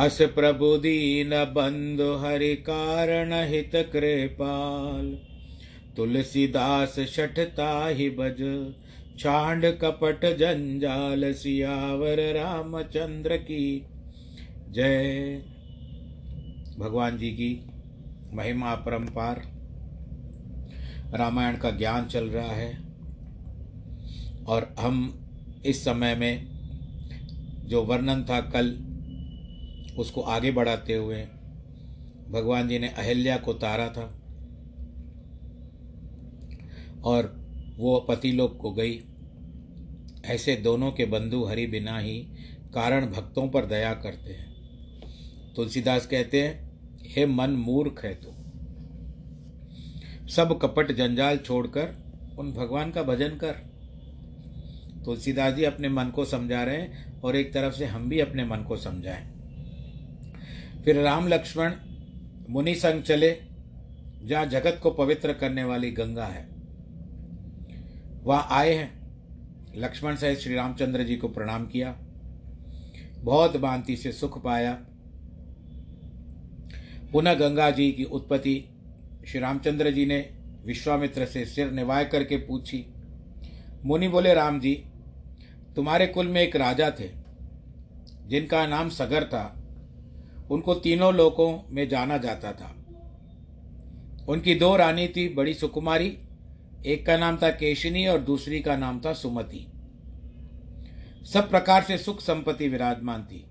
अस प्रभु दीन बंधु हरि कारण हित कृपाल। तुलसीदास शठता ही बज, छांड कपट जंजाल सियावर रामचंद्र की। जय। भगवान जी की महिमा परम्पार। रामायण का ज्ञान चल रहा है। और हम इस समय में जो वर्णन था कल उसको आगे बढ़ाते हुए भगवान जी ने अहिल्या को तारा था और वो पति लोक को गई। ऐसे दोनों के बंधु हरि बिना ही कारण भक्तों पर दया करते हैं। तुलसीदास कहते हैं, हे मन मूर्ख है तू। सब कपट जंजाल छोड़कर उन भगवान का भजन कर। तुलसीदास जी अपने मन को समझा रहे हैं और एक तरफ़ से हम भी अपने मन को समझाएँ। फिर राम लक्ष्मण मुनि संग चले, जहाँ जगत को पवित्र करने वाली गंगा है। वहाँ आए हैं। लक्ष्मण सहित श्री रामचंद्र जी को प्रणाम किया। बहुत भांति से सुख पाया। पुनः गंगा जी की उत्पत्ति श्री रामचंद्र जी ने विश्वामित्र से सिर निवाय करके पूछी। मुनि बोले, राम जी, तुम्हारे कुल में एक राजा थे, जिनका नाम सगर था। उनको तीनों लोकों में जाना जाता था। उनकी दो रानी थी, बड़ी सुकुमारी, एक का नाम था केशिनी और दूसरी का नाम था सुमति। सब प्रकार से सुख संपत्ति विराजमान थी।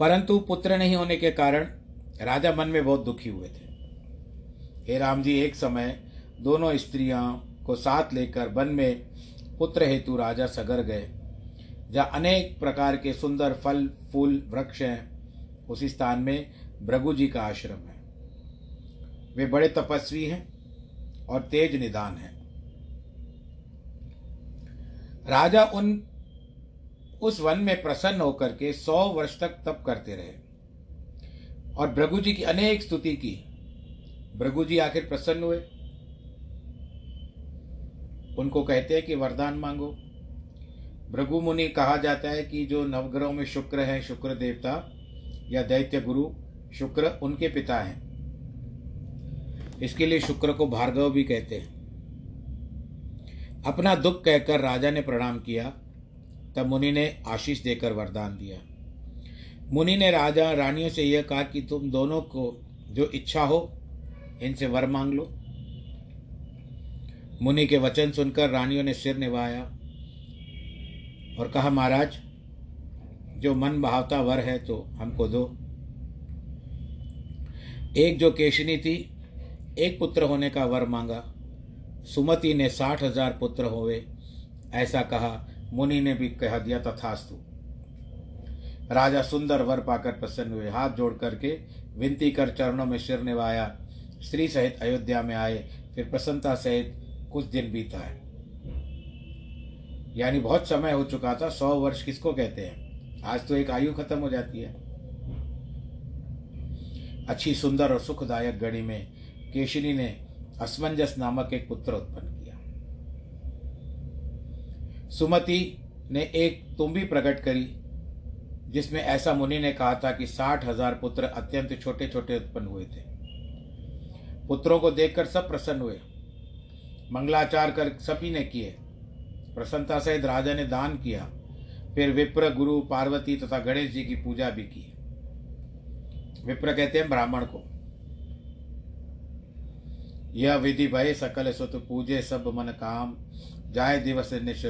परंतु पुत्र नहीं होने के कारण राजा मन में बहुत दुखी हुए थे। हे राम जी, एक समय दोनों स्त्रियों को साथ लेकर वन में पुत्र हेतु राजा सगर गए, जहाँ अनेक प्रकार के सुंदर फल, फूल, वृक्ष हैं। उसी स्थान में भृगु जी का आश्रम है। वे बड़े तपस्वी हैं और तेज निदान है। राजा उन, उस वन में प्रसन्न होकर के सौ वर्ष तक तप करते रहे और भृगु जी की अनेक स्तुति की। भृगु जी आखिर प्रसन्न हुए। उनको कहते हैं कि वरदान मांगो। भृगु मुनि कहा जाता है कि जो नवग्रहों में शुक्र है, शुक्र देवता या दैत्य गुरु, शुक्र उनके पिता हैं। इसके लिए शुक्र को भार्गव भी कहते हैं। अपना दुख कहकर राजा ने प्रणाम किया, तब मुनि ने आशीष देकर वरदान दिया। मुनि ने राजा, रानियों से यह कहा कि तुम दोनों को जो इच्छा हो, इनसे वर मांग लो। मुनि के वचन सुनकर रानियों ने सिर निभाया और कहा, महाराज जो मन भावता वर है तो हमको दो। एक जो केशनी थी, एक पुत्र होने का वर मांगा। सुमति ने साठ हज़ार पुत्र होवे, ऐसा कहा, मुनि ने भी कह दिया तथास्तु। राजा सुंदर वर पाकर प्रसन्न हुए। हाथ जोड़ करके विनती कर चरणों में सिर निभाया। स्त्री सहित अयोध्या में आए, फिर प्रसन्नता सहित कुछ दिन बीता है। यानी बहुत समय हो चुका था, सौ वर्ष किसको कहते हैं? आज तो एक आयु खत्म हो जाती है। अच्छी, सुंदर और सुखदायक घड़ी में केशनी ने असमंजस नामक एक पुत्र उत्पन्न किया। सुमति ने एक तुम्बी प्रकट करी, जिसमें ऐसा मुनि ने कहा था कि साठ हज़ार पुत्र अत्यंत छोटे छोटे उत्पन्न हुए थे। पुत्रों को देखकर सब प्रसन्न हुए। मंगलाचार कर सभी ने किए। प्रसन्नता सहित राजा ने दान किया। फिर विप्र, गुरु, पार्वती तथा गणेश जी की पूजा भी की। विप्र कहते हैं ब्राह्मण को, यह विधि भय, सकल सुत, पूजे सब मन काम, जाय दिवस निश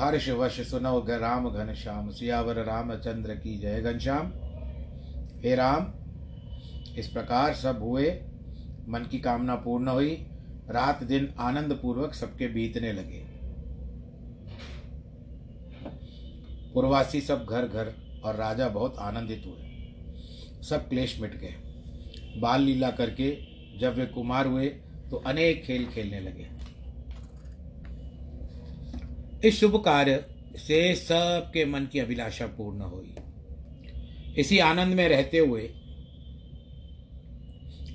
हर्ष वश सुनो राम घन श्याम, सियावर रामचंद्र की जय घनश्याम हे राम, इस प्रकार सब हुए, मन की कामना पूर्ण हुई, रात दिन आनंद पूर्वक सबके बीतने लगे। पूर्वासी सब घर घर और राजा बहुत आनंदित हुए। सब क्लेश मिट गए। बाल लीला करके जब वे कुमार हुए तो अनेक खेल खेलने लगे। इस शुभ कार्य से सबके मन की अभिलाषा पूर्ण हुई। इसी आनंद में रहते हुए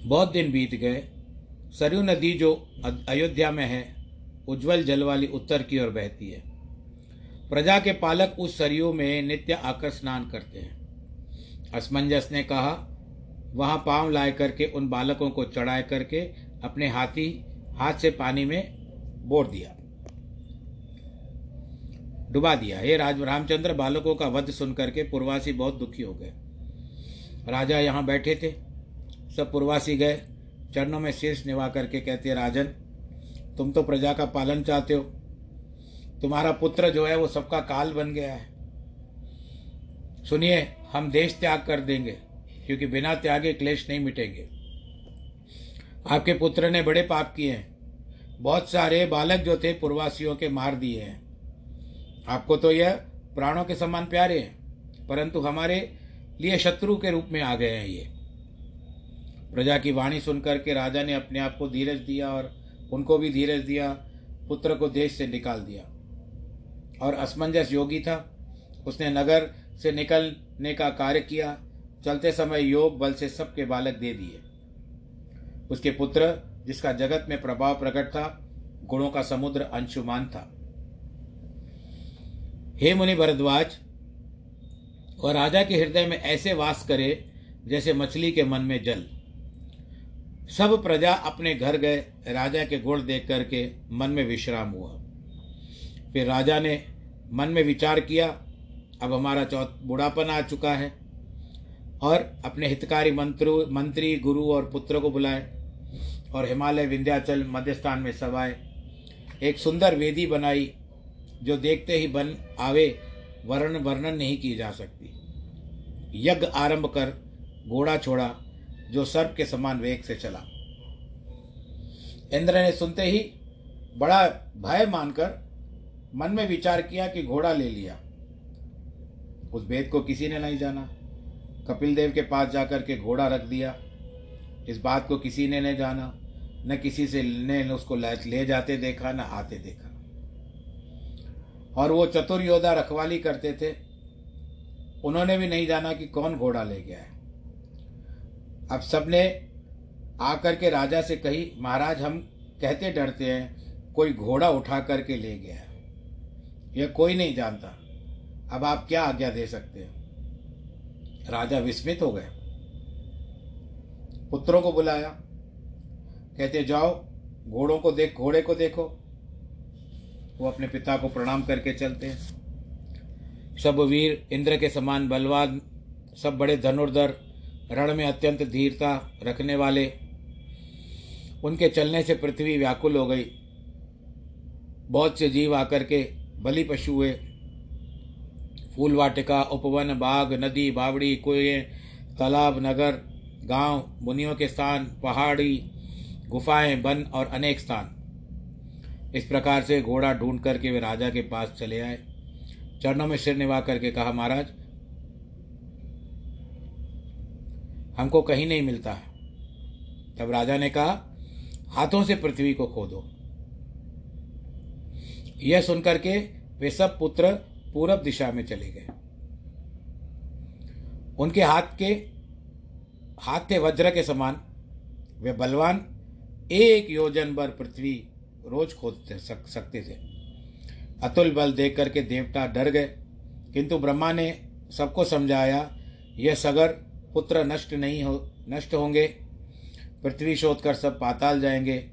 बहुत दिन बीत गए। सरयू नदी जो अयोध्या में है, उज्जवल जल वाली उत्तर की ओर बहती है। प्रजा के पालक उस सरयू में नित्य आकर स्नान करते हैं। असमंजस ने कहा, वहाँ पाँव लाए करके उन बालकों को चढ़ाए करके अपने हाथी, हाथ से पानी में बोर दिया। डुबा दिया। हे राज रामचंद्र बालकों का वध सुन करके पूर्वासी बहुत दुखी हो गए। राजा यहाँ बैठे थे। सब पूर्वासी गए। चरणों में शीर्ष निभा करके कहते, राजन, तुम तो प्रजा का पालन चाहते हो। तुम्हारा पुत्र जो है वो सबका काल बन गया है। सुनिए, हम देश त्याग कर देंगे, क्योंकि बिना त्यागे क्लेश नहीं मिटेंगे। आपके पुत्र ने बड़े पाप किए हैं। बहुत सारे बालक जो थे, पूर्वासियों के मार दिए हैं। आपको तो यह प्राणों के समान प्यारे हैं, परंतु हमारे लिए शत्रु के रूप में आ गए हैं ये। प्रजा की वाणी सुनकर के राजा ने अपने आप को धीरज दिया और उनको भी धीरज दिया, पुत्र को देश से निकाल दिया। और असमंजस योगी था। उसने नगर से निकलने का कार्य किया। चलते समय योग बल से सबके बालक दे दिए। उसके पुत्र, जिसका जगत में प्रभाव प्रकट था, गुणों का समुद्र अंशुमान था। हे मुनि भरद्वाज और राजा के हृदय में ऐसे वास करे जैसे मछली के मन में जल। सब प्रजा अपने घर गए। राजा के गुण देख करके मन में विश्राम हुआ। फिर राजा ने मन में विचार किया, अब हमारा चौथ बुढ़ापन आ चुका है और अपने हितकारी मंत्र, मंत्री, गुरु और पुत्र को बुलाए और हिमालय विंध्याचल मध्यस्थान में सवाए एक सुंदर वेदी बनाई जो देखते ही बन आवे, वर्ण वर्णन नहीं की जा सकती। यज्ञ आरंभ कर घोड़ा छोड़ा, जो सर्प के समान वेग से चला। इंद्र ने सुनते ही बड़ा भय मानकर मन में विचार किया कि घोड़ा ले लिया। उस भेद को किसी ने नहीं जाना। कपिल देव के पास जाकर के घोड़ा रख दिया। इस बात को किसी ने नहीं जाना। न किसी से ने उसको ले जाते देखा, न आते देखा। और वो चतुर योद्धा रखवाली करते थे। उन्होंने भी नहीं जाना कि कौन घोड़ा ले गया है। अब सबने आकर के राजा से कही, महाराज, हम कहते डरते हैं, कोई घोड़ा उठा करके ले गया है। यह कोई नहीं जानता। अब आप क्या आज्ञा दे सकते हैं? राजा विस्मित हो गए। पुत्रों को बुलाया। कहते, जाओ, घोड़ों को देख, घोड़े को देखो। वो अपने पिता को प्रणाम करके चलते हैं। सब वीर, इंद्र के समान बलवान, सब बड़े धनुर्धर, रण में अत्यंत धीरता रखने वाले। उनके चलने से पृथ्वी व्याकुल हो गई। बहुत से जीव आकर के बलि पशु हुए फूल वाटिका, उपवन, बाग, नदी, बावड़ी, कुएँ, तालाब, नगर, गाँव, मुनियों के स्थान, पहाड़ी, गुफाएँ, वन और अनेक स्थान। इस प्रकार से घोड़ा ढूंढ करके वे राजा के पास चले आए। चरणों में सिर निभा करके कहा, महाराज, हमको कहीं नहीं मिलता तब राजा ने कहा, हाथों से पृथ्वी को खोदो। यह सुनकर के वे सब पुत्र पूरब दिशा में चले गए। उनके हाथ के हाथ थे वज्र के समान वे बलवान एक योजन भर पृथ्वी रोज खोद सक, सकते थे। अतुल बल देख करके देवता डर गए किंतु ब्रह्मा ने सबको समझाया यह सगर पुत्र नष्ट नहीं हो नष्ट होंगे पृथ्वी शोध कर सब पाताल जाएँगे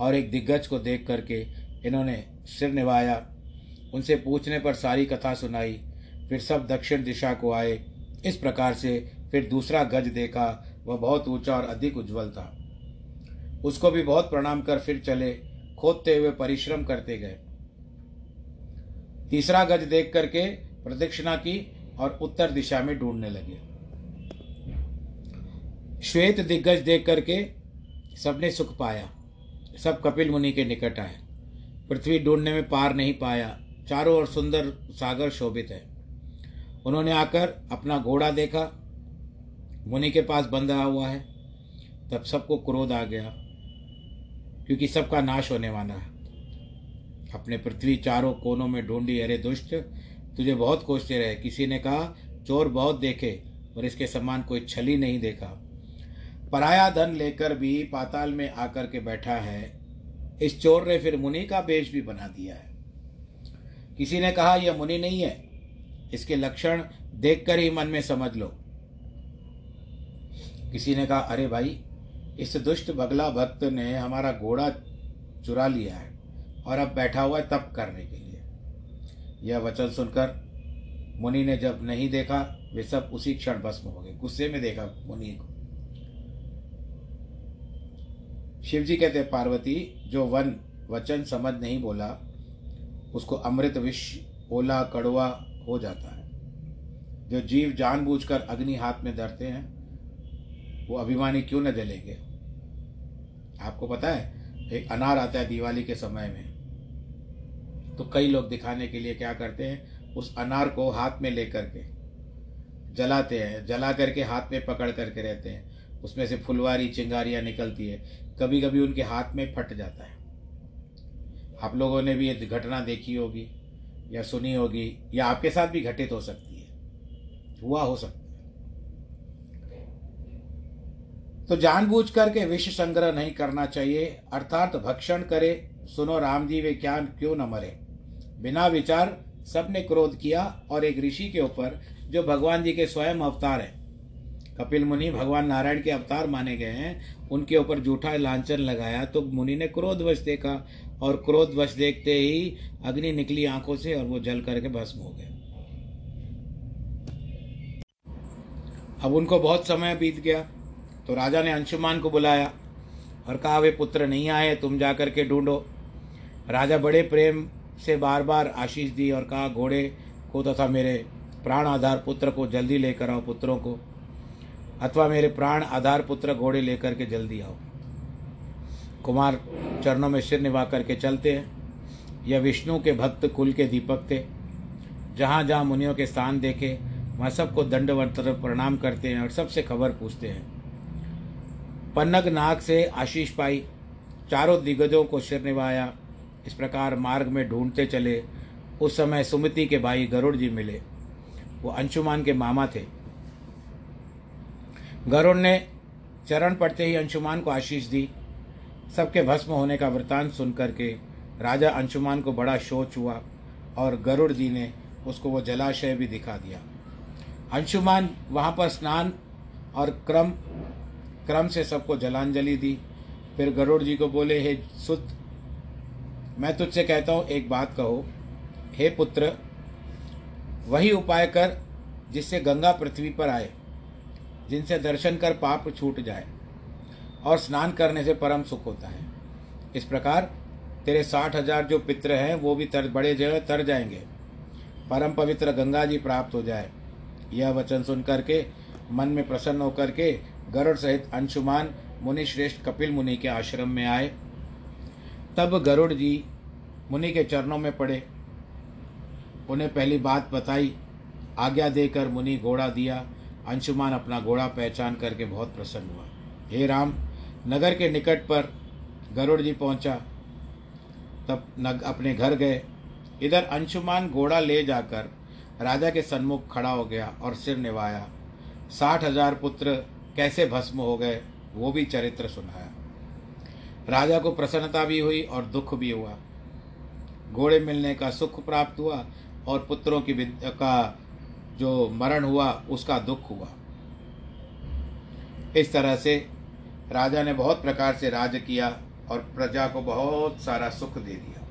और एक दिग्गज को देख करके इन्होंने सिर निभाया। उनसे पूछने पर सारी कथा सुनाई। फिर सब दक्षिण दिशा को आए। इस प्रकार से फिर दूसरा गज देखा। वह बहुत ऊँचा और अधिक उज्जवल था। उसको भी बहुत प्रणाम कर फिर चले। खोदते हुए परिश्रम करते गए। तीसरा गज देख करके प्रदक्षिणा की और उत्तर दिशा में ढूँढने लगे। श्वेत दिग्गज देख करके सबने सुख पाया। सब कपिल मुनि के निकट आए। पृथ्वी ढूँढने में पार नहीं पाया। चारों ओर सुंदर सागर शोभित है। उन्होंने आकर अपना घोड़ा देखा। मुनि के पास बंधा हुआ है। तब सबको क्रोध आ गया, क्योंकि सबका नाश होने वाला है। अपने पृथ्वी चारों कोनों में ढूंढी, अरे दुष्ट, तुझे बहुत कोसते रहे। किसी ने कहा, चोर बहुत देखे और इसके समान कोई छली नहीं देखा। पराया धन लेकर भी पाताल में आकर के बैठा है। इस चोर ने फिर मुनि का बेश भी बना दिया है। किसी ने कहा, यह मुनि नहीं है। इसके लक्षण देखकर ही मन में समझ लो। किसी ने कहा, अरे भाई, इस दुष्ट बगला भक्त ने हमारा घोड़ा चुरा लिया है और अब बैठा हुआ है तप करने के लिए। यह वचन सुनकर मुनि ने जब नहीं देखा, वे सब उसी क्षण भस्म हो गए। गुस्से में देखा मुनि को। शिव जी कहते पार्वती, जो वन वचन समझ नहीं बोला, उसको अमृत विष, ओला, कड़वा हो जाता है। जो जीव जानबूझकर अग्नि हाथ में धरते हैं, वो अभिमानी क्यों न जलेंगे? आपको पता है, एक अनार आता है दिवाली के समय में। तो कई लोग दिखाने के लिए क्या करते हैं, उस अनार को हाथ में लेकर के जलाते हैं। जला करके हाथ में पकड़ करके रहते हैं। उसमें से फुलवारी, चिंगारियाँ निकलती है। कभी कभी उनके हाथ में फट जाता है। आप लोगों ने भी ये घटना देखी होगी, या सुनी होगी, या आपके साथ भी घटित हो सकती है। हुआ हो सकता है। तो जानबूझ करके विष संग्रह नहीं करना चाहिए, अर्थात भक्षण करे, सुनो राम जी वे क्या क्यों न मरे? बिना विचार, सबने क्रोध किया, और एक ऋषि के ऊपर, जो भगवान जी के स्वयं अवतार है कपिल मुनि भगवान नारायण के अवतार माने गए हैं। उनके ऊपर जूठा लांछन लगाया तो मुनि ने क्रोधवश देखा और क्रोधवश देखते ही अग्नि निकली आँखों से और वो जल करके भस्म हो गए अब उनको बहुत समय बीत गया तो राजा ने अंशुमान को बुलाया और कहा, वे पुत्र नहीं आए, तुम जा करके ढूंढो। राजा बड़े प्रेम से बार बार आशीष दी और कहा, घोड़े को तथा मेरे प्राण आधार पुत्र को जल्दी लेकर आओ, पुत्रों को। अथवा मेरे प्राण आधार पुत्र घोड़े लेकर के जल्दी आओ। कुमार चरणों में सिर निभा करके चलते हैं। यह विष्णु के भक्त कुल के दीपक थे। जहाँ जहाँ मुनियों के स्थान देखे, वहाँ सबको दंडवत प्रणाम करते हैं और सबसे खबर पूछते हैं। पन्नग नाग से आशीष पाई, चारों दिग्गजों को सिर निभाया। इस प्रकार मार्ग में ढूंढते चले। उस समय सुमति के भाई गरुड़ जी मिले। वो अंशुमान के मामा थे। गरुड़ ने चरण पड़ते ही अंशुमान को आशीष दी। सबके भस्म होने का वृतांत सुन करके राजा अंशुमान को बड़ा शोच हुआ और गरुड़ जी ने उसको वो जलाशय भी दिखा दिया। अंशुमान वहाँ पर स्नान और क्रम क्रम से सबको जलांजलि दी। फिर गरुड़ जी को बोले, हे सुत, मैं तुझसे कहता हूँ, एक बात कहो। हे पुत्र, वही उपाय कर जिससे गंगा पृथ्वी पर आए। जिनसे दर्शन कर पाप छूट जाए और स्नान करने से परम सुख होता है। इस प्रकार तेरे साठ हज़ार जो पित्र हैं, वो भी तर, बड़े जगह तर जाएँगे। परम पवित्र गंगा जी प्राप्त हो जाए। यह वचन सुन करके, मन में प्रसन्न होकर के, गरुड़ सहित अंशुमान मुनि श्रेष्ठ कपिल मुनि के आश्रम में आए। तब गरुड़ जी मुनि के चरणों में पड़े। उन्हें पहली बात बताई, आज्ञा देकर मुनि घोड़ा दिया। अंशुमान अपना घोड़ा पहचान करके बहुत प्रसन्न हुआ। हे राम, नगर के निकट पर गरुड़ जी पहुँचा। तब नग अपने घर गए। इधर अंशुमान घोड़ा ले जाकर राजा के सन्मुख खड़ा हो गया और सिर निभाया साठ हज़ार पुत्र कैसे भस्म हो गए, वो भी चरित्र सुनाया। राजा को प्रसन्नता भी हुई और दुख भी हुआ। घोड़े मिलने का सुख प्राप्त हुआ और पुत्रों की का जो मरण हुआ, उसका दुख हुआ। इस तरह से राजा ने बहुत प्रकार से राज किया और प्रजा को बहुत सारा सुख दे दिया।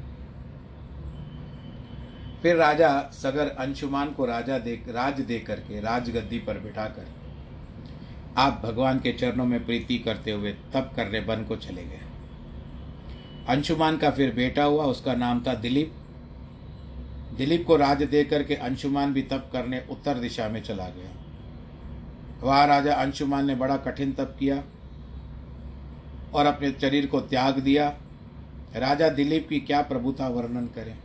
फिर राजा सगर अंशुमान को राजा दे, राज दे करके राजगद्दी पर बिठा कर आप भगवान के चरणों में प्रीति करते हुए तप करने वन को चले गए। अंशुमान का फिर बेटा हुआ, उसका नाम था दिलीप। दिलीप को राज देकर के अंशुमान भी तप करने उत्तर दिशा में चला गया। वहाँ राजा अंशुमान ने बड़ा कठिन तप किया और अपने शरीर को त्याग दिया। राजा दिलीप की क्या प्रभुता वर्णन करें?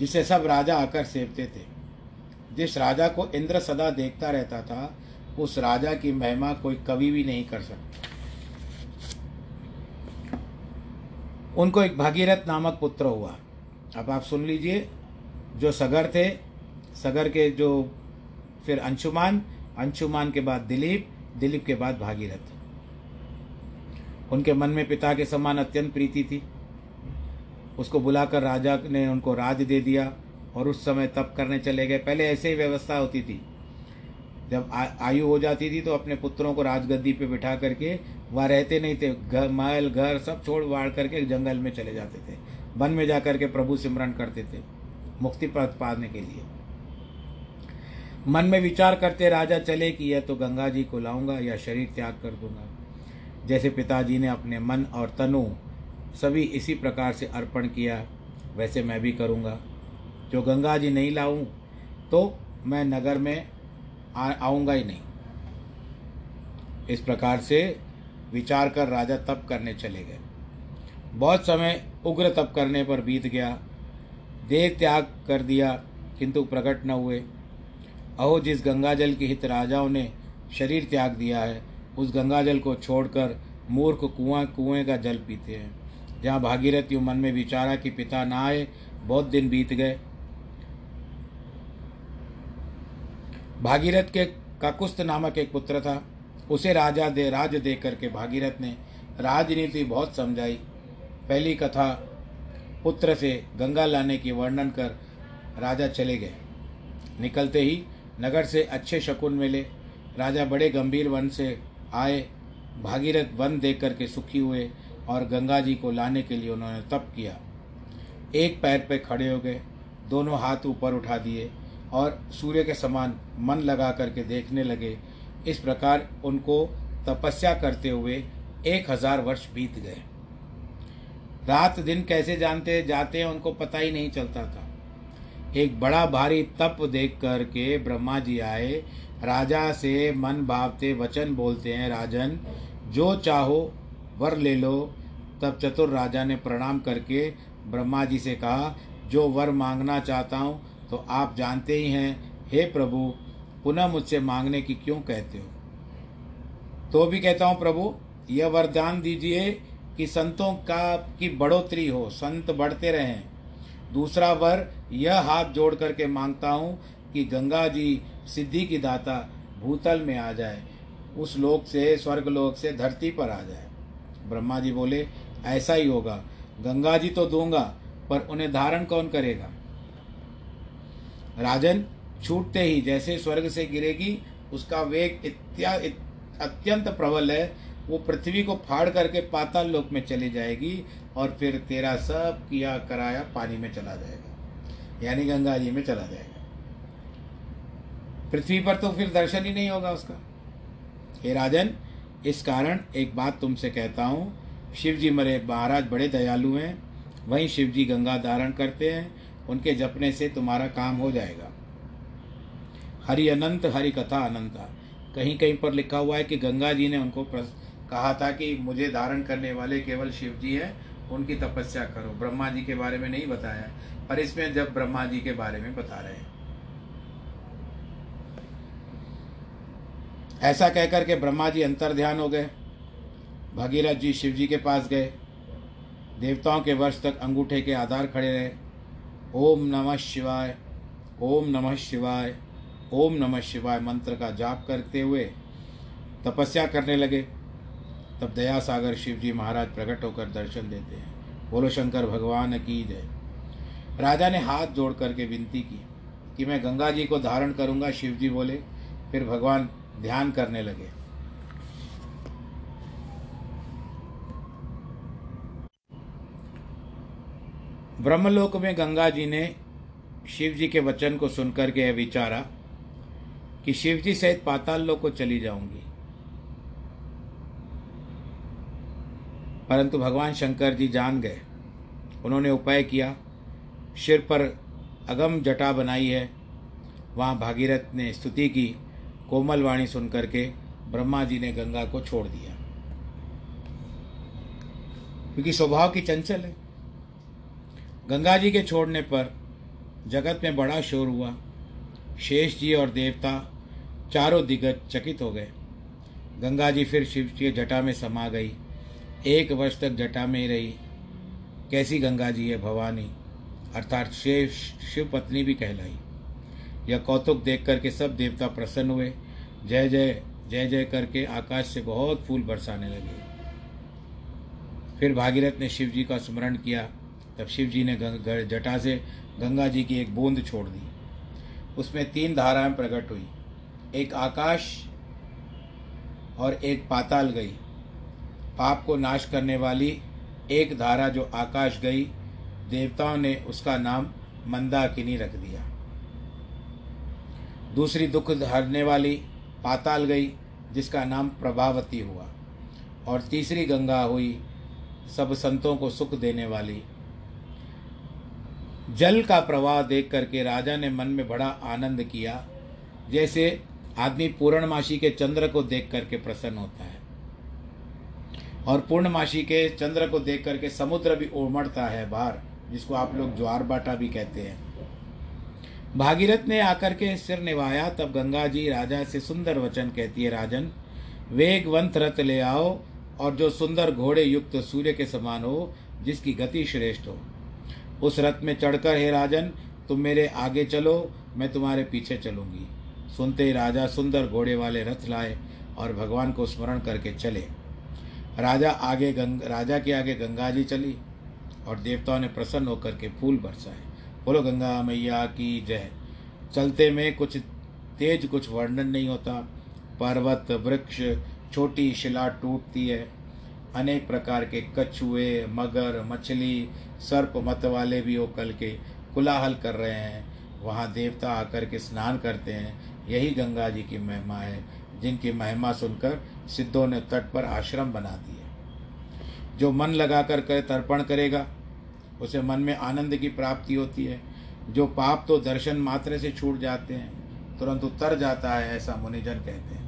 जिसे सब राजा आकर सेवते थे। जिस राजा को इंद्र सदा देखता रहता था, उस राजा की महिमा कोई कवि भी नहीं कर सकता। उनको एक भागीरथ नामक पुत्र हुआ। अब आप सुन लीजिए जो सगर थे, सगर के जो फिर अंशुमान अंशुमान के बाद दिलीप दिलीप के बाद भागीरथ। उनके मन में पिता के समान अत्यंत प्रीति थी। उसको बुलाकर राजा ने उनको राज दे दिया और उस समय तप करने चले गए। पहले ऐसे ही व्यवस्था होती थी। जब आयु हो जाती थी तो अपने पुत्रों को राजगद्दी पे बिठा करके वह रहते नहीं थे। घर, महल, घर सब छोड़ वाड़ करके जंगल में चले जाते थे। वन में जा करके प्रभु सिमरन करते थे। मुक्ति पाने के लिए। मन में विचार करते राजा चले कि यह तो गंगा जी को लाऊँगा, या शरीर त्याग कर दूँगा। जैसे पिताजी ने अपने मन और तनु सभी इसी प्रकार से अर्पण किया, वैसे मैं भी करूँगा। जो गंगा जी नहीं लाऊं तो मैं नगर में आऊँगा ही नहीं। इस प्रकार से विचार कर राजा तप करने चले गए। बहुत समय उग्र तप करने पर बीत गया। देह त्याग कर दिया, किंतु प्रकट न हुए। अहो, जिस गंगाजल के हित राजाओं ने शरीर त्याग दिया है, उस गंगाजल को छोड़कर मूर्ख कुआँ, कुएँ का जल पीते हैं। जहाँ भागीरथ यू मन में विचारा कि पिता ना आए, बहुत दिन बीत गए। भागीरथ के काकुस्त नामक एक पुत्र था। उसे राजा दे, राज दे करके भागीरथ ने राजनीति बहुत समझाई। पहली कथा पुत्र से गंगा लाने की वर्णन कर राजा चले गए। निकलते ही नगर से अच्छे शकुन मिले। राजा बड़े गंभीर वन से आए। भागीरथ वन देख करके सुखी हुए और गंगा जी को लाने के लिए उन्होंने तप किया। एक पैर पर खड़े हो गए। दोनों हाथ ऊपर उठा दिए और सूर्य के समान मन लगा करके देखने लगे। इस प्रकार उनको तपस्या करते हुए एक हज़ार वर्ष बीत गए। रात दिन कैसे जानते जाते हैं, उनको पता ही नहीं चलता था। एक बड़ा भारी तप देख कर के ब्रह्मा जी आए। राजा से मन भावते वचन बोलते हैं, राजन, जो चाहो वर ले लो। तब चतुर राजा ने प्रणाम करके ब्रह्मा जी से कहा, जो वर मांगना चाहता हूँ तो आप जानते ही हैं। हे प्रभु, पुनः मुझसे मांगने की क्यों कहते हो? तो भी कहता हूँ प्रभु, यह वरदान दीजिए कि संतों का की बढ़ोतरी हो संत बढ़ते रहें। दूसरा वर यह हाथ जोड़ करके माँगता हूँ कि गंगा जी सिद्धि की दाता भूतल में आ जाए उस लोक से स्वर्ग लोक से धरती पर आ जाए। ब्रह्मा जी बोले ऐसा ही होगा। गंगा जी तो दूँगा पर उन्हें धारण कौन करेगा? राजन छूटते ही जैसे स्वर्ग से गिरेगी उसका वेग इत्या इत, अत्यंत प्रबल है वो पृथ्वी को फाड़ करके पाताल लोक में चली जाएगी और फिर तेरा सब किया कराया पानी में चला जाएगा। यानी गंगा जी में चला जाएगा। पृथ्वी पर तो फिर दर्शन ही नहीं होगा उसका। हे राजन, इस कारण एक बात तुमसे कहता हूँ। शिव जी मरे महाराज बड़े दयालु हैं। वहीं शिव जी गंगा धारण करते हैं। उनके जपने से तुम्हारा काम हो जाएगा। हरि अनंत, हरि कथा अनंता। कहीं कहीं पर लिखा हुआ है कि गंगा जी ने उनको कहा था कि मुझे धारण करने वाले केवल शिव जी हैं, उनकी तपस्या करो। ब्रह्मा जी के बारे में नहीं बताया, पर इसमें जब ब्रह्मा जी के बारे में बता रहे हैं। ऐसा कहकर के ब्रह्मा जी अंतर ध्यान हो गए। भगीरथ जी शिव जी के पास गए। देवताओं के वर्ष तक अंगूठे के आधार खड़े रहे। ओम नमः शिवाय, ओम नमः शिवाय, ओम नमः शिवाय मंत्र का जाप करते हुए तपस्या करने लगे। तब दया सागर शिव जी महाराज प्रकट होकर दर्शन देते हैं। बोलो, शंकर, भगवान की जय। राजा ने हाथ जोड़ करके विनती की कि मैं गंगा जी को धारण करूँगा। शिव जी बोले, फिर भगवान ध्यान करने लगे। ब्रह्मलोक में गंगा जी ने शिव जी के वचन को सुनकर के विचारा कि शिव जी सहित पाताल लोक को चली जाऊँगी। परंतु भगवान शंकर जी जान गए। उन्होंने उपाय किया। सिर पर अगम जटा बनाई है। वहाँ भागीरथ ने स्तुति की। कोमल वाणी सुनकर के ब्रह्मा जी ने गंगा को छोड़ दिया। क्योंकि स्वभाव की चंचल है। गंगा जी के छोड़ने पर जगत में बड़ा शोर हुआ। शेष जी और देवता चारों दिग्गज चकित हो गए। गंगा जी फिर शिव जी के जटा में समा गई। एक वर्ष तक जटा में रही। कैसी गंगा जी है भवानी? अर्थात शिव शिव पत्नी भी कहलाई। यह कौतुक देख करके सब देवता प्रसन्न हुए। जय जय जय जय करके आकाश से बहुत फूल बरसाने लगे। फिर भागीरथ ने शिव जी का स्मरण किया। तब शिव जी ने जटा से गंगा जी की एक बूंद छोड़ दी। उसमें तीन धाराएँ प्रकट हुई। एक आकाश और एक पाताल गई। पाप को नाश करने वाली एक धारा जो आकाश गई, देवताओं ने उसका नाम मंदाकिनी रख दिया। दूसरी दुख हरने वाली पाताल गई, जिसका नाम प्रभावती हुआ। और तीसरी गंगा हुई, सब संतों को सुख देने वाली। जल का प्रवाह देख करके राजा ने मन में बड़ा आनंद किया, जैसे आदमी पूर्णमासी के चंद्र को देख करके प्रसन्न होता है। और पूर्णमासी के चंद्र को देख करके समुद्र भी उमड़ता है बाहर, जिसको आप लोग ज्वार बाटा भी कहते हैं। भागीरथ ने आकर के सिर निभाया तब गंगा जी राजा से सुंदर वचन कहती है, राजन, वेगवंत रथ ले आओ, और जो सुंदर घोड़े युक्त सूर्य के समान हो, जिसकी गति श्रेष्ठ हो। उस रथ में चढ़कर, हे राजन, तुम मेरे आगे चलो, मैं तुम्हारे पीछे चलूँगी। सुनते ही राजा सुंदर घोड़े वाले रथ लाए और भगवान को स्मरण करके चले। राजा आगे गंग, राजा के आगे गंगा जी चली और देवताओं ने प्रसन्न होकर के फूल बरसाए। बोलो, गंगा मैया की जय। चलते में कुछ तेज, कुछ वर्णन नहीं होता। पर्वत, वृक्ष, छोटी शिला टूटती है। अनेक प्रकार के कछुए, मगर, मछली, सर्प मत वाले भी वो कल के कुलाहल कर रहे हैं। वहाँ देवता आकर के स्नान करते हैं। यही गंगा जी की महिमा है, जिनकी महिमा सुनकर सिद्धों ने तट पर आश्रम बना दिए जो मन लगाकर कर, तर्पण करेगा, उसे मन में आनंद की प्राप्ति होती है। जो पाप तो दर्शन मात्र से छूट जाते हैं, तुरंत उतर जाता है, ऐसा मुनिजन कहते हैं।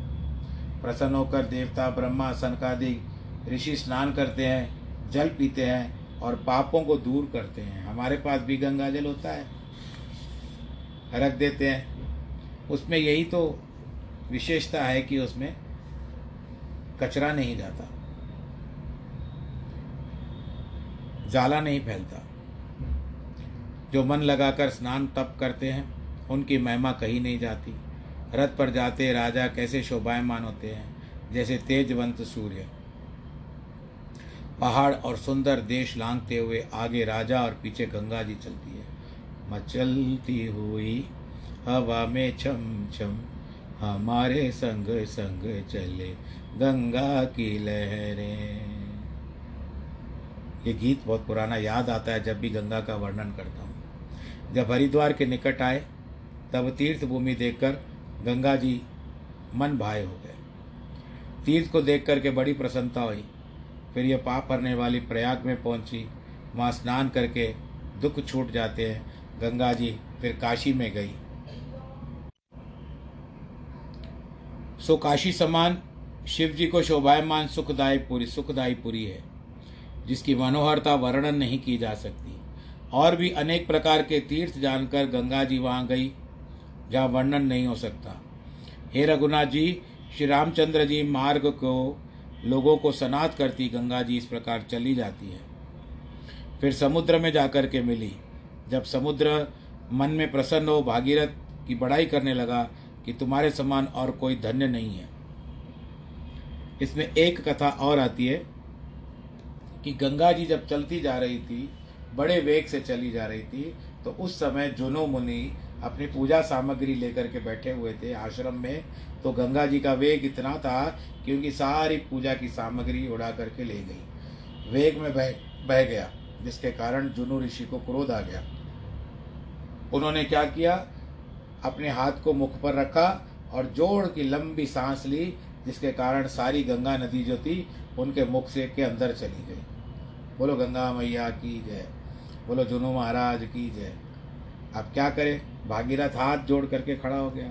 प्रसन्न होकर देवता, ब्रह्मा, सनकादि, ऋषि स्नान करते हैं, जल पीते हैं और पापों को दूर करते हैं। हमारे पास भी गंगा जल होता है। रख देते हैं। उसमें यही तो विशेषता है कि उसमें कचरा नहीं जाता। जाला नहीं फैलता। जो मन लगाकर स्नान तप करते हैं, उनकी महिमा कहीं नहीं जाती। रथ पर जाते राजा कैसे शोभायमान होते हैं, जैसे तेजवंत सूर्य। पहाड़ और सुंदर देश लांगते हुए आगे राजा और पीछे गंगा जी चलती है। मचलती हुई हवा में छम छम हमारे संग संग चले गंगा की लहरें। ये गीत बहुत पुराना याद आता है जब भी गंगा का वर्णन करता हूँ। जब हरिद्वार के निकट आए, तब तीर्थ भूमि देखकर गंगा जी मन भाए हो गए। तीर्थ को देख करके बड़ी प्रसन्नता हुई। फिर यह पाप भरने वाली प्रयाग में पहुँची। वहाँ स्नान करके दुख छूट जाते हैं। गंगा जी फिर काशी में गई। सो काशी समान शिव जी को शोभायमान, सुखदायी पुरी सुखदायी पुरी है, जिसकी मनोहरता वर्णन नहीं की जा सकती। और भी अनेक प्रकार के तीर्थ जानकर गंगा जी वहाँ गई, जहाँ वर्णन नहीं हो सकता। हे रघुनाथ जी, श्री रामचंद्र जी मार्ग को, लोगों को सनात करती गंगा जी इस प्रकार चली जाती है। फिर समुद्र में जाकर के मिली। जब समुद्र मन में प्रसन्न हो, भागीरथ की बड़ाई करने लगा कि तुम्हारे समान और कोई धन्य नहीं है। इसमें एक कथा और आती है कि गंगा जी जब चलती जा रही थी, बड़े वेग से चली जा रही थी तो उस समय जुनो मुनि अपनी पूजा सामग्री लेकर के बैठे हुए थे आश्रम में। तो गंगा जी का वेग इतना था क्योंकि सारी पूजा की सामग्री उड़ा करके ले गई। वेग में बह बह गया, जिसके कारण जुनू ऋषि को क्रोध आ गया। उन्होंने क्या किया? अपने हाथ को मुख पर रखा और जोड़ की लंबी सांस ली, जिसके कारण सारी गंगा नदी जो थी, उनके मुख से के अंदर चली गई। बोलो, गंगा मैया की जय। बोलो, जुनू महाराज की जय। अब क्या करें? भागीरथ हाथ जोड़ करके खड़ा हो गया।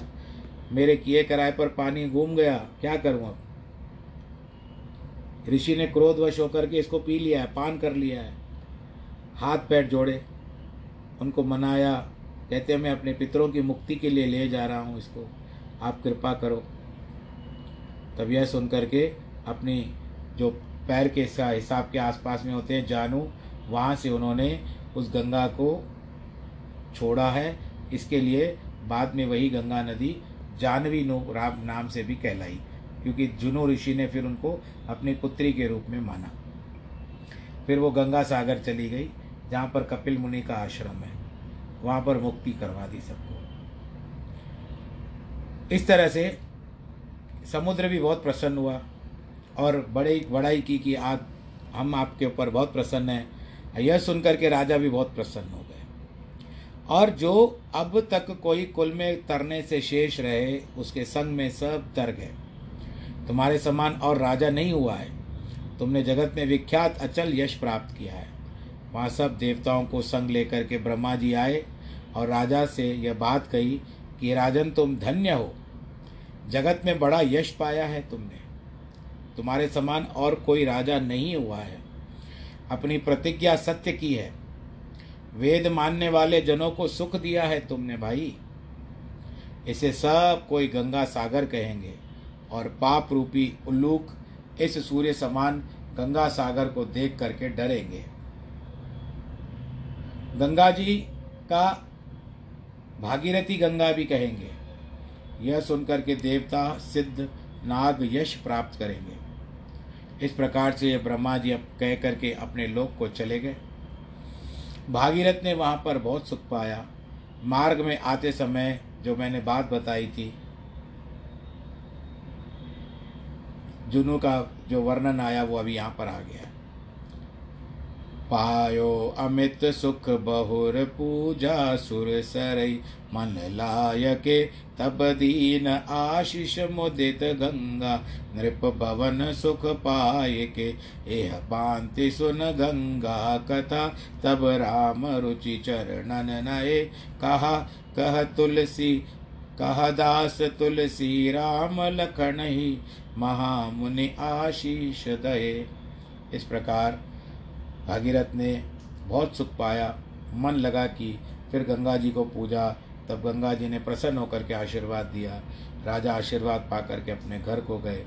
मेरे किए कराए पर पानी घूम गया। क्या करूँ अब? ऋषि ने क्रोधवश होकर के इसको पी लिया है, पान कर लिया है। हाथ पैर जोड़े। उनको मनाया कहते हैं, मैं अपने पितरों की मुक्ति के लिए ले जा रहा हूँ इसको। आप कृपा करो। तब यह सुन करके अपनी जो पैर के हिसाब के आसपास में होते हैं, जानू, वहाँ से उन्होंने उस गंगा को छोड़ा है। इसके लिए बाद में वही गंगा नदी जानवी नो, राम नाम से भी कहलाई, क्योंकि जुनो ऋषि ने फिर उनको अपनी पुत्री के रूप में माना। फिर वो गंगा सागर चली गई, जहाँ पर कपिल मुनि का आश्रम है। वहाँ पर मुक्ति करवा दी सबको। इस तरह से समुद्र भी बहुत प्रसन्न हुआ और बड़े, बड़ाई की कि आप हम आपके ऊपर बहुत प्रसन्न हैं यह सुनकर के राजा भी बहुत प्रसन्न हो गए। और जो अब तक कोई कुल में तरने से शेष रहे, उसके संग में सब तर गए तुम्हारे समान और राजा नहीं हुआ है। तुमने जगत में विख्यात अचल यश प्राप्त किया है। वहाँ सब देवताओं को संग लेकर के ब्रह्मा जी आए और राजा से यह बात कही कि, राजन, तुम धन्य हो। जगत में बड़ा यश पाया है तुमने। तुम्हारे समान और कोई राजा नहीं हुआ है। अपनी प्रतिज्ञा सत्य की है। वेद मानने वाले जनों को सुख दिया है तुमने भाई। इसे सब कोई गंगा सागर कहेंगे और पाप रूपी उल्लूक इस सूर्य समान गंगा सागर को देख करके डरेंगे। गंगा जी का भागीरथी गंगा भी कहेंगे। यह सुनकर के देवता सिद्ध नाग यश प्राप्त करेंगे। इस प्रकार से ये ब्रह्मा जी अब कह करके अपने लोक को चले गए। भागीरथ ने वहाँ पर बहुत सुख पाया। मार्ग में आते समय जो मैंने बात बताई थी, जुनू का जो वर्णन आया वो अभी यहाँ पर आ गया। पायो अमित सुख बहुर पूजा सुर सरई मन लायके, तब दीन आशीष मुदित गंगा। नृप भवन सुख पाए के एह पांति सुन गंगा कथा। तब राम रुचि चरणन नए कहा, कह तुलसी, कह दास तुलसी, राम लखन ही, महामुनि आशीष दये। इस प्रकार भागीरथ ने बहुत सुख पाया, मन लगा कि फिर गंगा जी को पूजा। तब गंगा जी ने प्रसन्न होकर के आशीर्वाद दिया। राजा आशीर्वाद पा करके अपने घर को गए।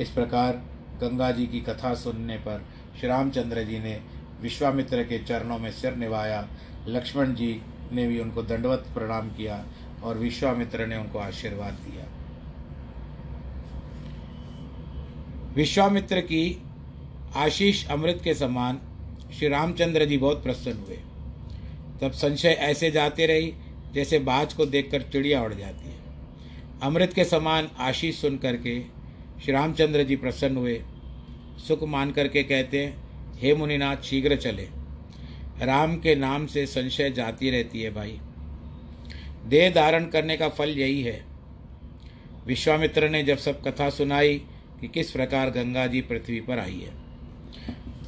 इस प्रकार गंगा जी की कथा सुनने पर श्री रामचंद्र जी ने विश्वामित्र के चरणों में सिर निभाया। लक्ष्मण जी ने भी उनको दंडवत प्रणाम किया और विश्वामित्र ने उनको आशीर्वाद दिया। विश्वामित्र की आशीष अमृत के समान श्री रामचंद्र जी बहुत प्रसन्न हुए। तब संशय ऐसे जाते रही, जैसे बाज को देखकर चिड़िया उड़ जाती है। अमृत के समान आशीष सुन करके श्री रामचंद्र जी प्रसन्न हुए। सुख मान करके कहते, हैं हे मुनिनाथ, शीघ्र चले। राम के नाम से संशय जाती रहती है भाई। देह धारण करने का फल यही है। विश्वामित्र ने जब सब कथा सुनाई कि किस प्रकार गंगा जी पृथ्वी पर आई है।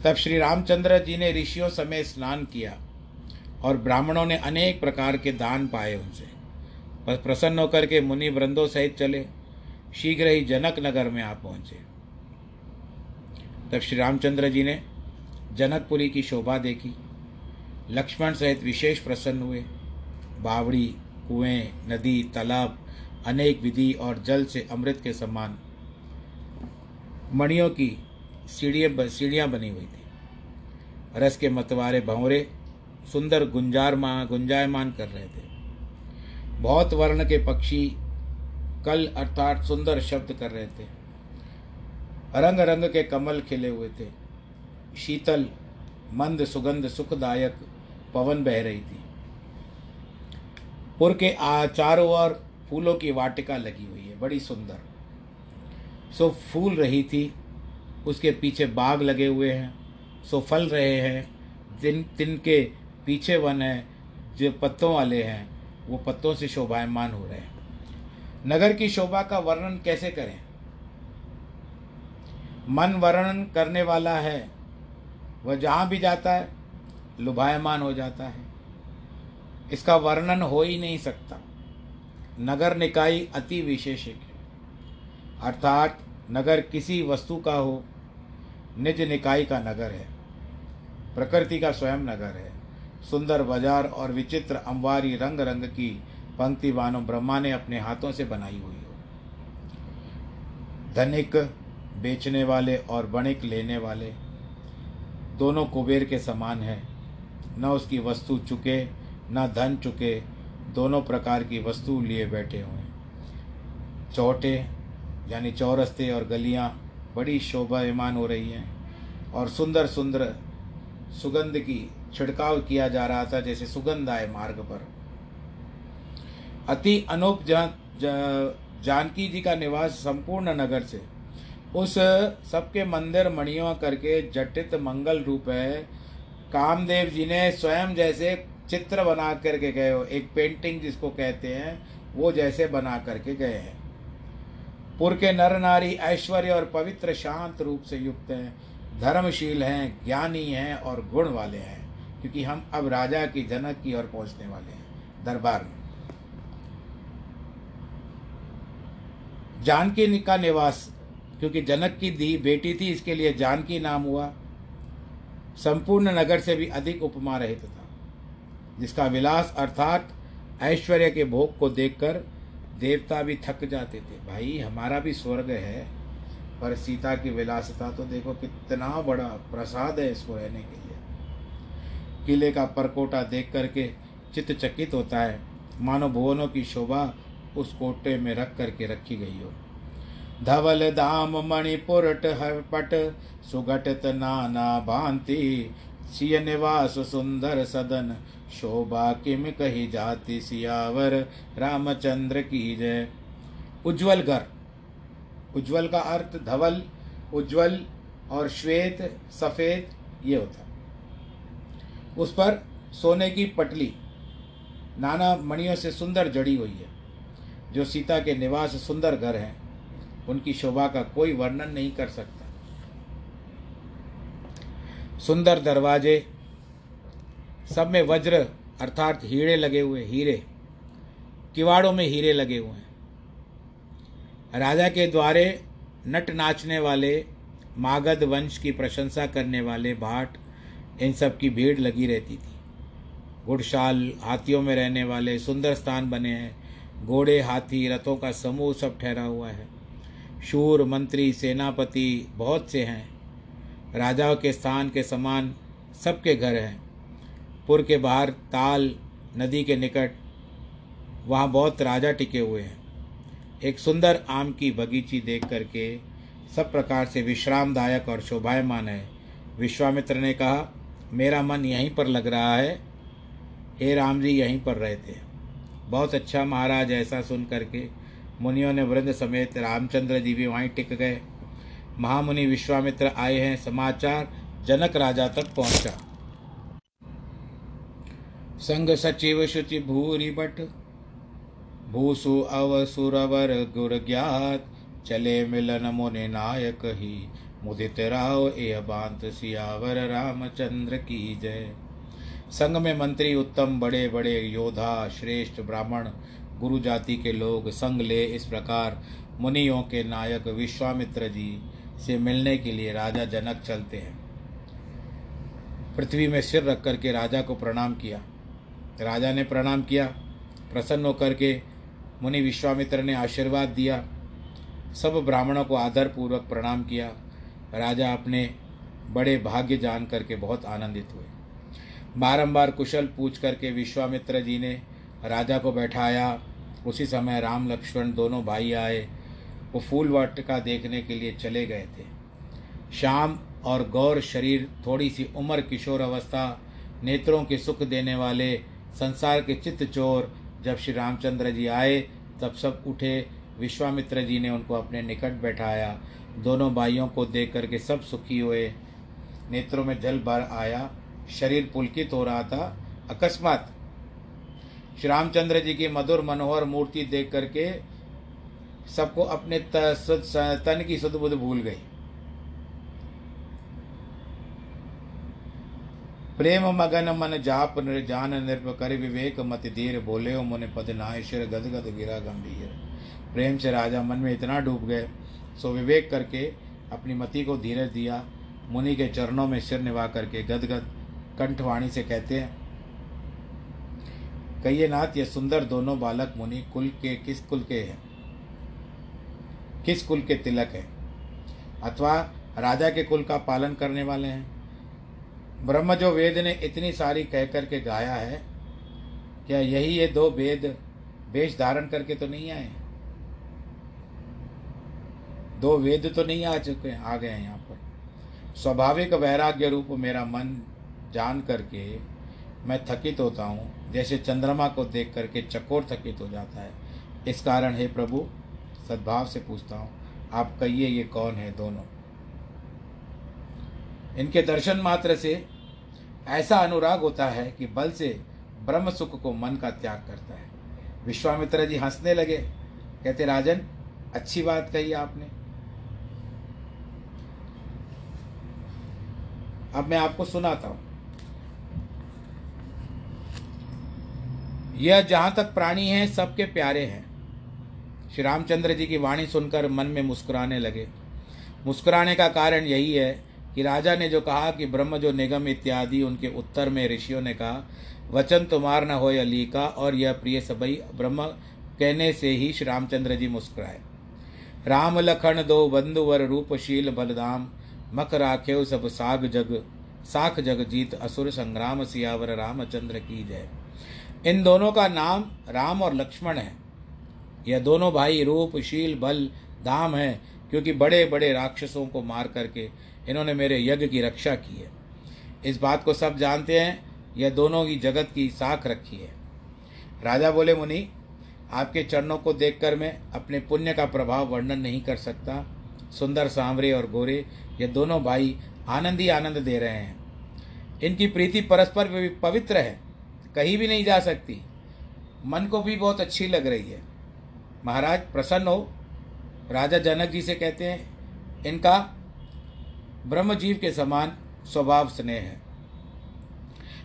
तब श्री रामचंद्र जी ने ऋषियों समेत स्नान किया और ब्राह्मणों ने अनेक प्रकार के दान पाए उनसे। बस प्रसन्न होकर के मुनि वृंदों सहित चले, शीघ्र ही जनक नगर में आ पहुँचे। तब श्री रामचंद्र जी ने जनकपुरी की शोभा देखी। लक्ष्मण सहित विशेष प्रसन्न हुए। बावड़ी, कुएँ, नदी, तालाब, अनेक विधि और जल से अमृत के समान मणियों की सीढ़ियाँ सीढ़ियाँ बनी हुई थी। रस के मतवारे भंवरे सुंदर गुंजार माँ गुंजायमान कर रहे थे। बहुत वर्ण के पक्षी कल अर्थात सुंदर शब्द कर रहे थे। रंग रंग के कमल खिले हुए थे। शीतल, मंद सुगंध सुखदायक पवन बह रही थी। पुर के चारों ओर फूलों की वाटिका लगी हुई है। बड़ी सुंदर। सो फूल रही थी। उसके पीछे बाग लगे हुए हैं, सो फल रहे हैं। जिन तिनके पीछे वन है, जो पत्तों वाले हैं, वो पत्तों से शोभायमान हो रहे हैं। नगर की शोभा का वर्णन कैसे करें? मन वर्णन करने वाला है, वह जहाँ भी जाता है, लुभायमान हो जाता है। इसका वर्णन हो ही नहीं सकता। नगर निकाय अति विशेषिक है। अर्थात नगर किसी वस्तु का हो निज निकाय का नगर है, प्रकृति का स्वयं नगर है। सुंदर बाज़ार और विचित्र अंबारी रंग रंग की पंक्ति मानो ब्रह्मा ने अपने हाथों से बनाई हुई हो। धनिक बेचने वाले और बणिक लेने वाले, दोनों कुबेर के समान है। न उसकी वस्तु चुके, न धन चुके, दोनों प्रकार की वस्तु लिए बैठे हुए चौटे, यानी चौरस्ते और गलियाँ बड़ी शोभायमान हो रही हैं और सुंदर सुंदर सुगंध की छिड़काव किया जा रहा था जैसे सुगंध आए मार्ग पर। अति अनूप जानकी जी का निवास संपूर्ण नगर से। उस सबके मंदिर मणियों करके जटित मंगल रूप है। कामदेव जी ने स्वयं जैसे चित्र बना करके गए हो। एक पेंटिंग जिसको कहते हैं, वो जैसे बना करके गए हैं। पुर के नर नारी ऐश्वर्य और पवित्र शांत रूप से युक्त हैं, धर्मशील हैं, ज्ञानी हैं और गुण वाले हैं, क्योंकि हम अब राजा की जनक की ओर पहुँचने वाले हैं, दरबार में। जानकी का निवास, क्योंकि जनक की दी बेटी थी, इसके लिए जानकी नाम हुआ। संपूर्ण नगर से भी अधिक उपमा रहित था, जिसका विलास अर्थात ऐश्वर्य के भोग को देखकर देवता भी थक जाते थे। भाई, हमारा भी स्वर्ग है, पर सीता की विलासता तो देखो कितना बड़ा प्रसाद है इसको रहने के लिए। किले का परकोटा देख करके चित्त चकित होता है। मानो भुवनों की शोभा उस कोटे में रख करके रखी गई हो। धवल धाम मणिपुरट हरपट सुघटित नाना भांति सिय निवास सुंदर सदन शोभा किम कही जाति सियावर? रामचंद्र की जय। उज्जवल घर। उज्जवल का अर्थ धवल, उज्जवल और श्वेत, सफ़ेद, ये होता उस पर सोने की पटली, नाना मणियों से सुंदर जड़ी हुई है, जो सीता के निवास सुंदर घर हैं। उनकी शोभा का कोई वर्णन नहीं कर सकता। सुंदर दरवाजे सब में वज्र, अर्थात हीरे लगे हुए, हीरे। किवाड़ों में हीरे लगे हुए हैं। राजा के द्वारे नट नाचने वाले, मागध वंश की प्रशंसा करने वाले भाट इन सब की भीड़ लगी रहती थी। गुड़शाल हाथियों में रहने वाले सुंदर स्थान बने हैं। घोड़े, हाथी, रथों का समूह सब ठहरा हुआ है। शूर, मंत्री, सेनापति बहुत से हैं। राजाओं के स्थान के समान सबके घर हैं। पुर के बाहर ताल नदी के निकट वहाँ बहुत राजा टिके हुए हैं। एक सुंदर आम की बगीची देख करके सब प्रकार से विश्रामदायक और शोभायमान है। विश्वामित्र ने कहा, मेरा मन यहीं पर लग रहा है। हे राम जी यहीं पर रहते बहुत अच्छा महाराज, ऐसा सुन करके मुनियों ने वृंद समेत रामचंद्र जी भी वहीं टिक गए। महामुनि विश्वामित्र आए हैं, समाचार जनक राजा तक पहुँचा। संग सचिव शुचि भूरी बट भूसु अवसुरवर गुर ज्ञात। चले मिलन मुनि नायक ही। मुदित राव ए बांत सियावर रामचंद्र की जय। संग में मंत्री उत्तम बड़े बड़े योद्धा श्रेष्ठ ब्राह्मण। गुरु जाति के लोग संग ले इस प्रकार मुनियों के नायक विश्वामित्र जी से मिलने के लिए राजा जनक चलते हैं। पृथ्वी में सिर रख करके राजा को प्रणाम किया। राजा ने प्रणाम किया, प्रसन्न होकर के मुनि विश्वामित्र ने आशीर्वाद दिया। सब ब्राह्मणों को आदर पूर्वक प्रणाम किया। राजा अपने बड़े भाग्य जान करके बहुत आनंदित हुए। बारंबार कुशल पूछ करके विश्वामित्र जी ने राजा को बैठाया। उसी समय राम लक्ष्मण दोनों भाई आए। वो फूल वाटिका देखने के लिए चले गए थे। शाम और गौर शरीर, थोड़ी सी उम्र, किशोर अवस्था, नेत्रों के सुख देने वाले संसार के चित्त चोर जब श्री रामचंद्र जी आए, तब सब उठे, विश्वामित्र जी ने उनको अपने निकट बैठाया। दोनों भाइयों को देख करके सब सुखी हुए। नेत्रों में जल भर आया, शरीर पुलकित हो रहा था। अकस्मात श्री रामचंद्र जी की मधुर मनोहर मूर्ति देख करके सबको अपने तन की सुध भूल गई। प्रेम मगन मन जाप जान निर्भ कर विवेक मत धीर बोले हो मुन पद नायशर गद गद गिरा गंभीर। प्रेम से राजा मन में इतना डूब गए, सो विवेक करके अपनी मति को धीरज दिया। मुनि के चरणों में सिर निभा करके गदगद कंठवाणी से कहते हैं, कहिए नाथ, ये सुंदर दोनों बालक मुनि कुल के किस कुल के हैं? किस कुल के तिलक हैं? अथवा राजा के कुल का पालन करने वाले हैं? ब्रह्म जो वेद ने इतनी सारी कह करके गाया है, क्या यही ये दो वेद वेश धारण करके तो नहीं आए? दो वेद तो नहीं आ चुके, आ गए हैं यहाँ पर। स्वाभाविक वैराग्य रूप मेरा मन जान करके मैं थकित होता हूँ, जैसे चंद्रमा को देख करके चकोर थकित हो जाता है। इस कारण, हे प्रभु, सद्भाव से पूछता हूँ, आप कहिए ये कौन है दोनों? इनके दर्शन मात्र से ऐसा अनुराग होता है कि बल से ब्रह्म सुख को मन का त्याग करता है। विश्वामित्र जी हंसने लगे। कहते, राजन, अच्छी बात कही आपने। अब मैं आपको सुनाता हूँ। यह जहाँ तक प्राणी हैं, सबके प्यारे हैं। श्री रामचंद्र जी की वाणी सुनकर मन में मुस्कुराने लगे। मुस्कुराने का कारण यही है कि राजा ने जो कहा कि ब्रह्म, जो निगम इत्यादि, उनके उत्तर में ऋषियों ने कहा, वचन तुम्हार न हो अली का और यह प्रिय सबई ब्रह्म कहने से ही श्री रामचंद्र जी मुस्कुराए। राम लखन दो बंधुवर रूपशील बलदाम, मख राख्यो सब साग जग, साख जग जीत असुर संग्राम सियावर रामचंद्र की जय। इन दोनों का नाम राम और लक्ष्मण है। यह दोनों भाई रूपशील बल धाम है, क्योंकि बड़े बड़े राक्षसों को मार करके इन्होंने मेरे यज्ञ की रक्षा की है। इस बात को सब जानते हैं, यह दोनों की जगत की साख रखी है। राजा बोले, मुनि, आपके चरणों को देखकर मैं अपने पुण्य का प्रभाव वर्णन नहीं कर सकता। सुंदर सांवरे और गोरे, ये दोनों भाई आनंद ही आनंद दे रहे हैं। इनकी प्रीति परस्पर पवित्र है, कहीं भी नहीं जा सकती। मन को भी बहुत अच्छी लग रही है। महाराज, प्रसन्न हो। राजा जनक जी से कहते हैं, इनका ब्रह्मजीव के समान स्वभाव स्नेह है।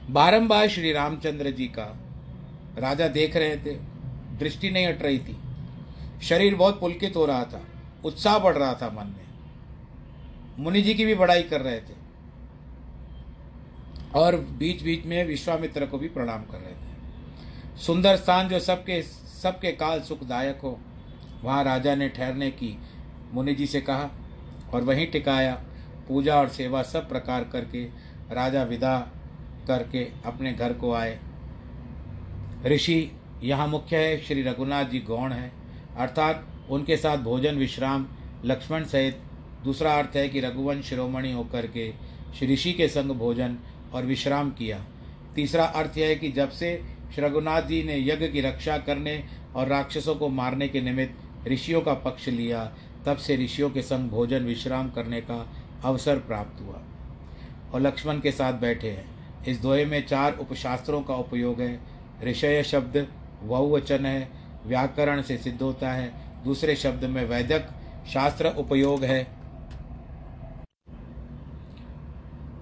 बारंबार श्री रामचंद्र जी का राजा देख रहे थे, दृष्टि नहीं हट रही थी। शरीर बहुत पुलकित हो रहा था, उत्साह बढ़ रहा था मन में। मुनि जी की भी बड़ाई कर रहे थे। और बीच बीच में विश्वामित्र को भी प्रणाम कर रहे थे। सुंदर स्थान जो सबके सबके काल सुखदायक हो, वहाँ राजा ने ठहरने की मुनि जी से कहा और वहीं टिकाया। पूजा और सेवा सब प्रकार करके, राजा विदा करके अपने घर को आए। ऋषि, यहाँ मुख्य है, श्री रघुनाथ जी गौण है। अर्थात, उनके साथ भोजन, विश्राम, लक्ष्मण सहित दूसरा अर्थ है कि रघुवंश शिरोमणि होकर के श्री ऋषि के संग भोजन और विश्राम किया। तीसरा अर्थ यह है कि जब से श्री रघुनाथ जी ने यज्ञ की रक्षा करने और राक्षसों को मारने के निमित्त ऋषियों का पक्ष लिया, तब से ऋषियों के संग भोजन, विश्राम करने का अवसर प्राप्त हुआ। और लक्ष्मण के साथ बैठे हैं। इस दोहे में चार उपशास्त्रों का उपयोग है। ऋषय शब्द बहुवचन है, व्याकरण से सिद्ध होता है। दूसरे शब्द में वैदक शास्त्र उपयोग है।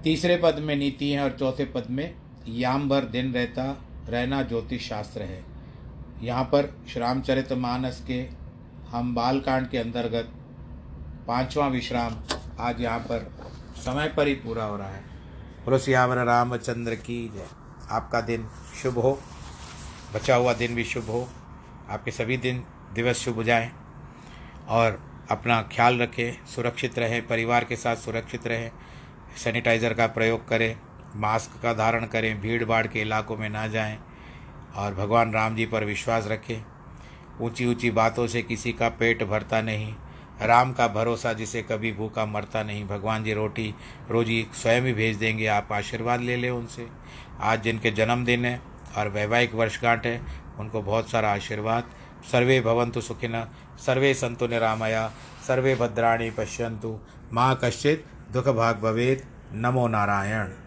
तीसरे पद में नीति है और चौथे पद में याम भर दिन रहता, रहना ज्योतिष शास्त्र है। यहाँ पर श्रामचरित मानस के हम बालकांड के अंतर्गत पांचवा विश्राम आज यहाँ पर समय पर ही पूरा हो रहा है। बोलो, सियावर रामचंद्र की जय। आपका दिन शुभ हो, बचा हुआ दिन भी शुभ हो। आपके सभी दिन, दिवस शुभ जाएँ और अपना ख्याल रखें, सुरक्षित रहें, परिवार के साथ सुरक्षित रहें, सैनिटाइज़र का प्रयोग करें, मास्क का धारण करें भीड़ भाड़ के इलाकों में ना जाएँ और भगवान राम जी पर विश्वास रखें। ऊँची ऊँची बातों से किसी का पेट भरता नहीं राम का भरोसा जिसे कभी भूखा मरता नहीं। भगवान जी रोटी रोजी स्वयं ही भेज देंगे, आप आशीर्वाद ले लें उनसे। आज जिनके जन्मदिन है और वैवाहिक वर्षगांठ है, उनको बहुत सारा आशीर्वाद। सर्वे भवंतु सुखिन, सर्वे संतु निरामया, सर्वे भद्राणी पश्यंतु माँ कश्चित दुख भाग भवेद नमो नारायण।